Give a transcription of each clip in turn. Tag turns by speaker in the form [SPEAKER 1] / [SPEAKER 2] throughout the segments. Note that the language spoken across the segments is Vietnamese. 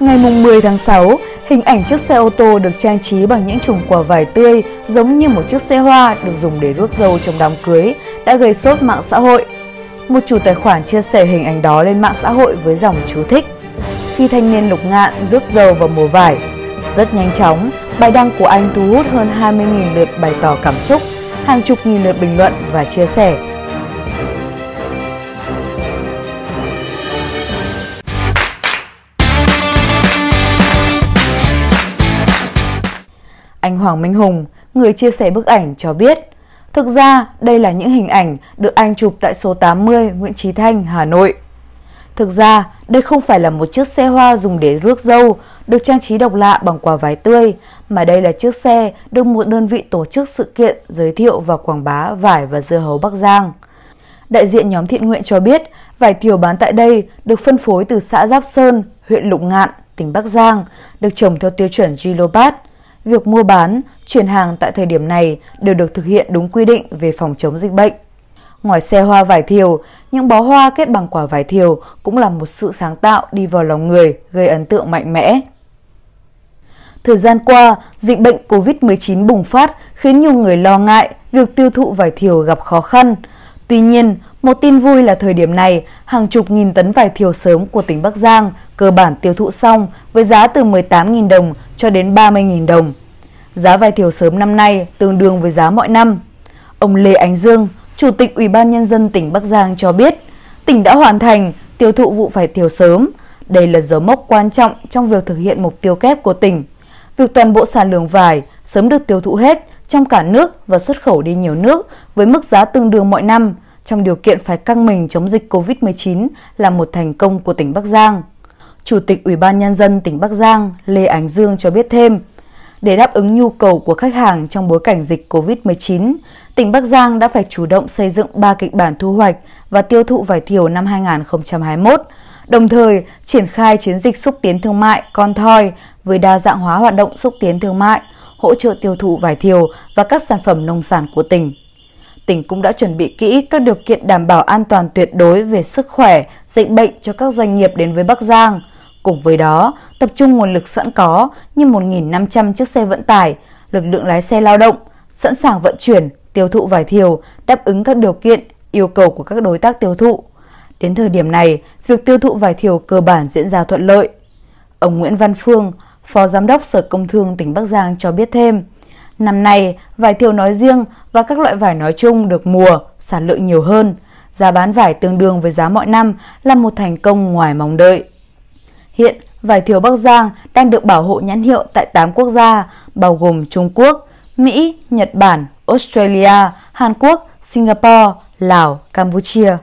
[SPEAKER 1] Ngày 10 tháng 6, hình ảnh chiếc xe ô tô được trang trí bằng những chùm quả vải tươi giống như một chiếc xe hoa được dùng để rước dâu trong đám cưới đã gây sốt mạng xã hội. Một chủ tài khoản chia sẻ hình ảnh đó lên mạng xã hội với dòng chú thích. Khi thanh niên lục ngạn rước dâu vào mùa vải, rất nhanh chóng, bài đăng của anh thu hút hơn 20.000 lượt bày tỏ cảm xúc, hàng chục nghìn lượt bình luận và chia sẻ. Anh Hoàng Minh Hùng, người chia sẻ bức ảnh cho biết, thực ra đây là những hình ảnh được anh chụp tại số 80 Nguyễn Trí Thanh, Hà Nội. Thực ra, đây không phải là một chiếc xe hoa dùng để rước dâu, được trang trí độc lạ bằng quả vải tươi, mà đây là chiếc xe được một đơn vị tổ chức sự kiện giới thiệu và quảng bá vải và dưa hấu Bắc Giang. Đại diện nhóm thiện nguyện cho biết, vải thiều bán tại đây được phân phối từ xã Giáp Sơn, huyện Lục Ngạn, tỉnh Bắc Giang, được trồng theo tiêu chuẩn Gilobat. Việc mua bán, chuyển hàng tại thời điểm này đều được thực hiện đúng quy định về phòng chống dịch bệnh. Ngoài xe hoa vải thiều, những bó hoa kết bằng quả vải thiều cũng là một sự sáng tạo đi vào lòng người, gây ấn tượng mạnh mẽ. Thời gian qua, dịch bệnh COVID-19 bùng phát khiến nhiều người lo ngại việc tiêu thụ vải thiều gặp khó khăn. Tuy nhiên, một tin vui là thời điểm này, hàng chục nghìn tấn vải thiều sớm của tỉnh Bắc Giang cơ bản tiêu thụ xong với giá từ 18.000 đồng cho đến 30.000 đồng. Giá vải thiều sớm năm nay tương đương với giá mọi năm. Ông Lê Ánh Dương, Chủ tịch Ủy ban Nhân dân tỉnh Bắc Giang cho biết, tỉnh đã hoàn thành tiêu thụ vụ vải thiều sớm. Đây là dấu mốc quan trọng trong việc thực hiện mục tiêu kép của tỉnh. Việc toàn bộ sản lượng vải sớm được tiêu thụ hết trong cả nước và xuất khẩu đi nhiều nước với mức giá tương đương mọi năm trong điều kiện phải căng mình chống dịch COVID-19 là một thành công của tỉnh Bắc Giang. Chủ tịch Ủy ban Nhân dân tỉnh Bắc Giang Lê Ánh Dương cho biết thêm, để đáp ứng nhu cầu của khách hàng trong bối cảnh dịch COVID-19, tỉnh Bắc Giang đã phải chủ động xây dựng 3 kịch bản thu hoạch và tiêu thụ vải thiều năm 2021, đồng thời triển khai chiến dịch xúc tiến thương mại con thoi với đa dạng hóa hoạt động xúc tiến thương mại, hỗ trợ tiêu thụ vải thiều và các sản phẩm nông sản của tỉnh. Tỉnh cũng đã chuẩn bị kỹ các điều kiện đảm bảo an toàn tuyệt đối về sức khỏe, dịch bệnh cho các doanh nghiệp đến với Bắc Giang – Cùng với đó, tập trung nguồn lực sẵn có như 1.500 chiếc xe vận tải, lực lượng lái xe lao động, sẵn sàng vận chuyển, tiêu thụ vải thiều, đáp ứng các điều kiện, yêu cầu của các đối tác tiêu thụ. Đến thời điểm này, việc tiêu thụ vải thiều cơ bản diễn ra thuận lợi. Ông Nguyễn Văn Phương, Phó Giám đốc Sở Công Thương tỉnh Bắc Giang cho biết thêm, năm nay vải thiều nói riêng và các loại vải nói chung được mùa, sản lượng nhiều hơn. Giá bán vải tương đương với giá mọi năm là một thành công ngoài mong đợi. Hiện, vải thiều Bắc Giang đang được bảo hộ nhãn hiệu tại 8 quốc gia, bao gồm Trung Quốc, Mỹ, Nhật Bản, Australia, Hàn Quốc, Singapore, Lào, Campuchia.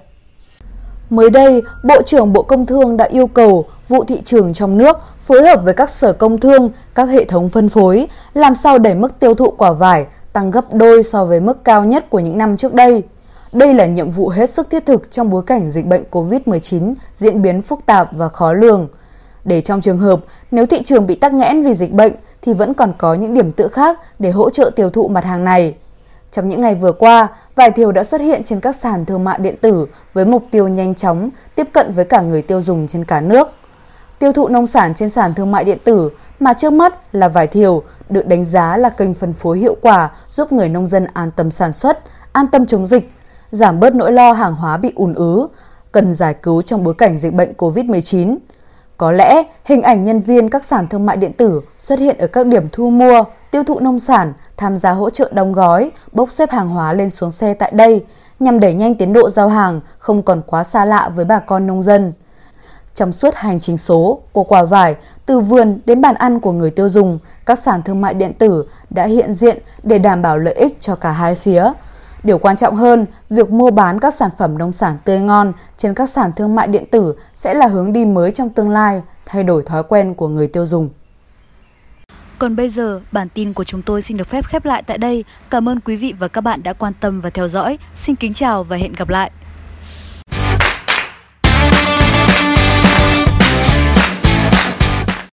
[SPEAKER 1] Mới đây, Bộ trưởng Bộ Công Thương đã yêu cầu vụ thị trường trong nước phối hợp với các sở công thương, các hệ thống phân phối, làm sao đẩy mức tiêu thụ quả vải tăng gấp đôi so với mức cao nhất của những năm trước đây. Đây là nhiệm vụ hết sức thiết thực trong bối cảnh dịch bệnh COVID-19 diễn biến phức tạp và khó lường – để trong trường hợp nếu thị trường bị tắc nghẽn vì dịch bệnh thì vẫn còn có những điểm tựa khác để hỗ trợ tiêu thụ mặt hàng này. Trong những ngày vừa qua, vải thiều đã xuất hiện trên các sàn thương mại điện tử với mục tiêu nhanh chóng tiếp cận với cả người tiêu dùng trên cả nước. Tiêu thụ nông sản trên sàn thương mại điện tử mà trước mắt là vải thiều được đánh giá là kênh phân phối hiệu quả giúp người nông dân an tâm sản xuất, an tâm chống dịch, giảm bớt nỗi lo hàng hóa bị ùn ứ, cần giải cứu trong bối cảnh dịch bệnh COVID-19. Có lẽ hình ảnh nhân viên các sàn thương mại điện tử xuất hiện ở các điểm thu mua, tiêu thụ nông sản, tham gia hỗ trợ đóng gói, bốc xếp hàng hóa lên xuống xe tại đây nhằm đẩy nhanh tiến độ giao hàng không còn quá xa lạ với bà con nông dân. Trong suốt hành trình số của quả vải từ vườn đến bàn ăn của người tiêu dùng, các sàn thương mại điện tử đã hiện diện để đảm bảo lợi ích cho cả hai phía. Điều quan trọng hơn, việc mua bán các sản phẩm nông sản tươi ngon trên các sàn thương mại điện tử sẽ là hướng đi mới trong tương lai, thay đổi thói quen của người tiêu dùng.
[SPEAKER 2] Còn bây giờ, bản tin của chúng tôi xin được phép khép lại tại đây. Cảm ơn quý vị và các bạn đã quan tâm và theo dõi. Xin kính chào và hẹn gặp lại.